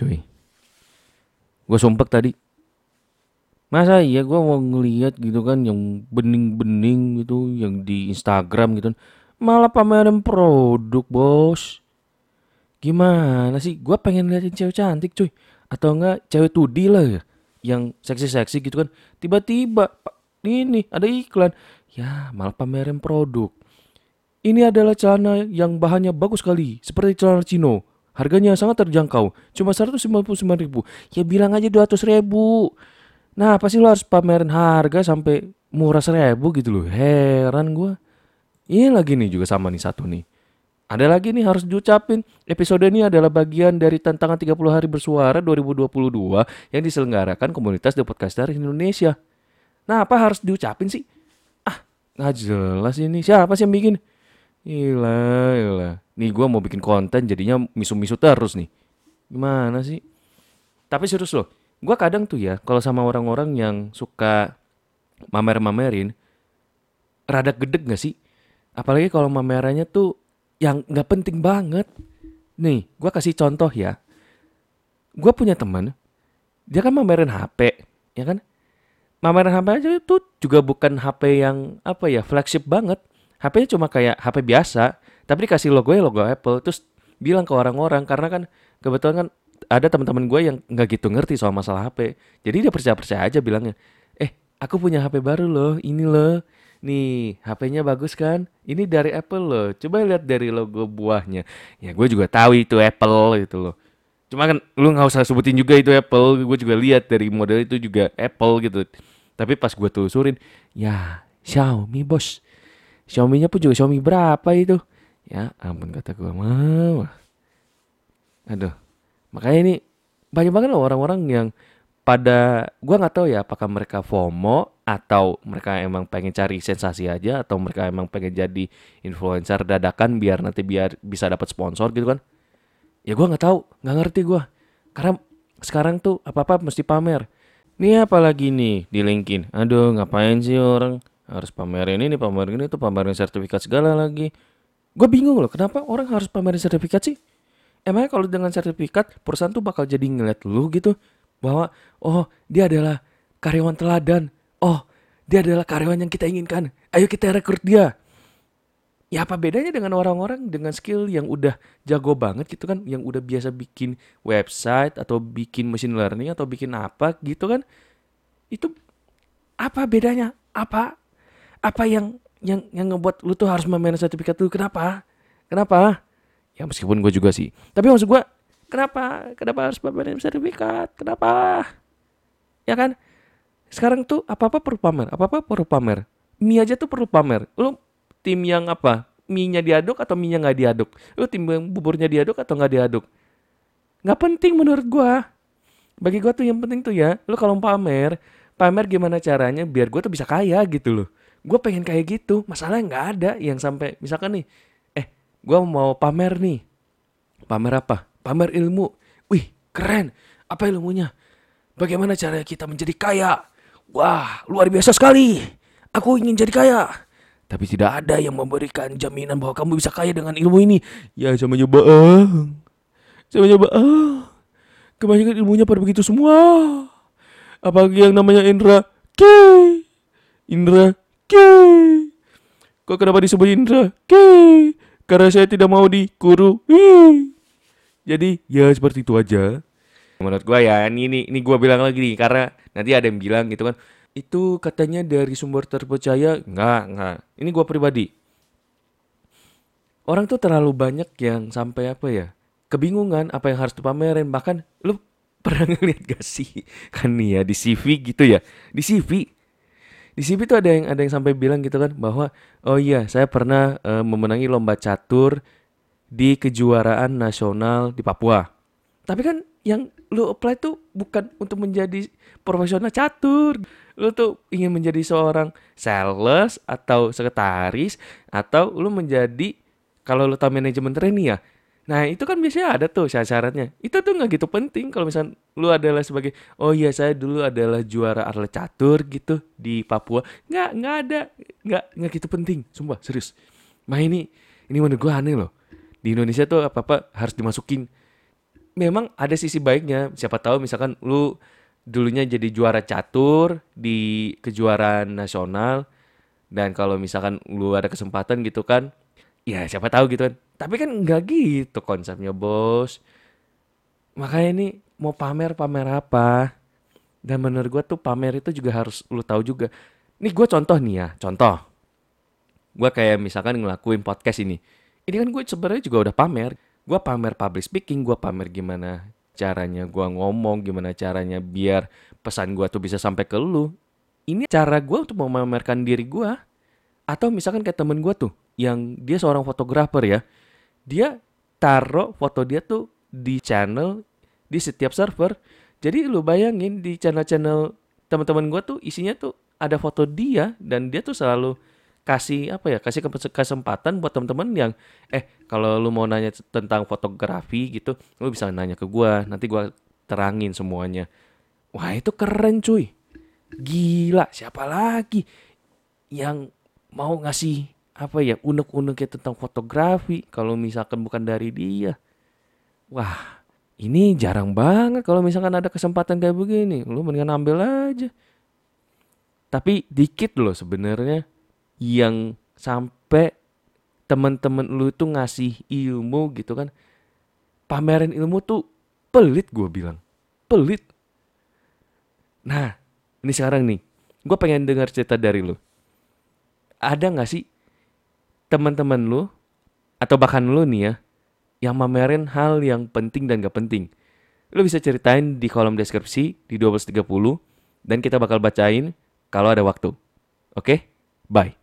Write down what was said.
cuy. Gue sumpek tadi. Masa iya gue mau ngeliat gitu kan yang bening-bening gitu yang di Instagram gitu. Malah pameran produk bos. Gimana sih? Gue pengen liatin cewek cantik cuy. Atau enggak cewek tudi lah ya. Yang seksi-seksi gitu kan. Tiba-tiba ini ada iklan. Ya malah pameran produk. Ini adalah celana yang bahannya bagus sekali. Seperti celana chino. Harganya sangat terjangkau. Cuma 159 ribu. Ya bilang aja 200 ribu. Nah apa sih lo harus pamerin harga sampai murah seribu gitu loh. Heran gue. Ini lagi nih juga sama nih satu nih. Ada lagi nih harus diucapin. Episode ini adalah bagian dari tantangan 30 hari bersuara 2022 yang diselenggarakan komunitas The Podcaster Indonesia. Nah apa harus diucapin sih? Ah nggak jelas ini. Siapa sih yang bikin? Gila, gila. Nih gue mau bikin konten jadinya misu-misu terus nih. Gimana sih? Tapi serius loh, gue kadang tuh ya kalau sama orang-orang yang suka mamer-mamerin, rada gedeg gak sih? Apalagi kalau mamerannya tuh yang gak penting banget. Nih, gue kasih contoh ya. Gue punya teman, dia kan mamerin HP, ya kan? Mamerin HP aja itu juga bukan HP yang apa ya flagship banget HP-nya cuma kayak HP biasa, tapi dikasih logo ya logo Apple. Terus bilang ke orang-orang karena kan kebetulan kan ada teman-teman gue yang nggak gitu ngerti soal masalah HP. Jadi dia percaya-percaya aja bilangnya, eh aku punya HP baru loh, ini loh. Nih, HP-nya bagus kan? Ini dari Apple loh. Coba lihat dari logo buahnya. Ya gue juga tahu itu Apple gitu loh. Cuma kan lu nggak usah sebutin juga itu Apple. Gue juga lihat dari model itu juga Apple gitu. Tapi pas gue telusurin, ya Xiaomi bos. Xiaomi-nya pun juga Xiaomi berapa itu? Ya ampun kata gue mah. Aduh. Makanya ini banyak banget loh orang-orang yang pada gue nggak tahu ya apakah mereka FOMO atau mereka emang pengen cari sensasi aja atau mereka emang pengen jadi influencer dadakan biar nanti biar bisa dapat sponsor gitu kan? Ya gue nggak tahu nggak ngerti gue karena sekarang tuh apa apa mesti pamer. Nih apalagi nih di LinkedIn? Aduh ngapain sih orang? Harus pamerin ini pamerin itu pamerin sertifikat segala lagi gue bingung loh kenapa orang harus pamerin sertifikat sih? Emangnya kalau dengan sertifikat perusahaan tuh bakal jadi ngeliat lu gitu? Bahwa oh dia adalah karyawan teladan. Oh dia adalah karyawan yang kita inginkan. Ayo kita rekrut dia. Ya apa bedanya dengan orang-orang dengan skill yang udah jago banget gitu kan? Yang udah biasa bikin website atau bikin machine learning atau bikin apa gitu kan? Itu apa bedanya? Apa apa yang yang yang ngebuat lu tuh harus memainkan sertifikat tuh kenapa? Kenapa? Ya meskipun gue juga sih. Tapi maksud gue kenapa? Kenapa harus memainkan sertifikat? Kenapa? Ya kan? Sekarang tuh apa apa perlu pamer apa apa perlu pamer. Mie aja tuh perlu pamer. Lu tim yang apa? Mie-nya diaduk atau mie-nya nggak diaduk? Lu tim yang buburnya diaduk atau nggak diaduk? Nggak penting menurut gue bagi gue tuh yang penting tuh ya lu kalau pamer pamer gimana caranya biar gue tuh bisa kaya gitu loh gue pengen kayak gitu. Masalahnya nggak ada yang sampai misalkan nih eh gue mau pamer nih. Pamer apa? Pamer ilmu. Wih keren. Apa ilmunya? Bagaimana cara kita menjadi kaya? Wah luar biasa sekali. Aku ingin jadi kaya. Tapi tidak ada yang memberikan jaminan bahwa kamu bisa kaya dengan ilmu ini. Ya sama nyoba sama nyoba kebanyakan ilmunya pada begitu semua. Apalagi yang namanya Indra. Ki Indra Ki. Kok kenapa disebut Indra? Ki. Karena saya tidak mau dikuru. Hi. Jadi ya seperti itu aja. Menurut gua ya ini ini, ini gua bilang lagi nih karena nanti ada yang bilang gitu kan. Itu katanya dari sumber terpercaya. Enggak, enggak. Ini gua pribadi. Orang tuh terlalu banyak yang sampai apa ya? Kebingungan apa yang harus dipamerin. Bahkan lu pernah ngeliat gak sih? Kan nih ya di CV gitu ya. Di CV di CV tuh ada yang ada yang sampai bilang gitu kan bahwa oh iya saya pernah uh, memenangi lomba catur di kejuaraan nasional di Papua. Tapi kan yang lu apply tuh bukan untuk menjadi profesional catur. Lu tuh ingin menjadi seorang sales atau sekretaris atau lu menjadi kalau lu tahu manajemen training ya, Nah itu kan biasanya ada tuh syarat-syaratnya. Itu tuh nggak gitu penting kalau misal lu adalah sebagai oh iya saya dulu adalah juara atlet catur gitu di Papua. Nggak nggak ada nggak nggak gitu penting. Sumpah serius. Nah ini ini menurut gue aneh loh. Di Indonesia tuh apa apa harus dimasukin memang ada sisi baiknya. Siapa tahu misalkan lu dulunya jadi juara catur di kejuaraan nasional dan kalau misalkan lu ada kesempatan gitu kan, ya siapa tahu gitu kan. Tapi kan nggak gitu konsepnya, Bos. Makanya ini mau pamer pamer apa? Dan menurut gue tuh pamer itu juga harus lu tahu juga. Nih gue contoh nih ya, contoh. Gue kayak misalkan ngelakuin podcast ini. Ini kan gue sebenarnya juga udah pamer. Gue pamer public speaking, gue pamer gimana caranya gue ngomong, gimana caranya biar pesan gue tuh bisa sampai ke lu. Ini cara gue untuk memamerkan diri gue. Atau misalkan kayak temen gue tuh, yang dia seorang fotografer ya. Dia taruh foto dia tuh di channel di setiap server. Jadi lu bayangin di channel-channel teman-teman gue tuh isinya tuh ada foto dia dan dia tuh selalu kasih apa ya kasih kesempatan buat teman-teman yang eh kalau lu mau nanya tentang fotografi gitu lu bisa nanya ke gue nanti gue terangin semuanya wah itu keren cuy gila siapa lagi yang mau ngasih apa ya unek-unek tentang fotografi kalau misalkan bukan dari dia wah ini jarang banget kalau misalkan ada kesempatan kayak begini. Lu mendingan ambil aja. Tapi dikit loh sebenarnya yang sampai teman-teman lu tuh ngasih ilmu gitu kan. Pamerin ilmu tuh pelit gue bilang. Pelit. Nah, ini sekarang nih. Gue pengen dengar cerita dari lu. Ada gak sih teman-teman lu atau bahkan lu nih ya yang mamerin hal yang penting dan gak penting. Lo bisa ceritain di kolom deskripsi di 12.30 dan kita bakal bacain kalau ada waktu. Oke? Okay? Bye.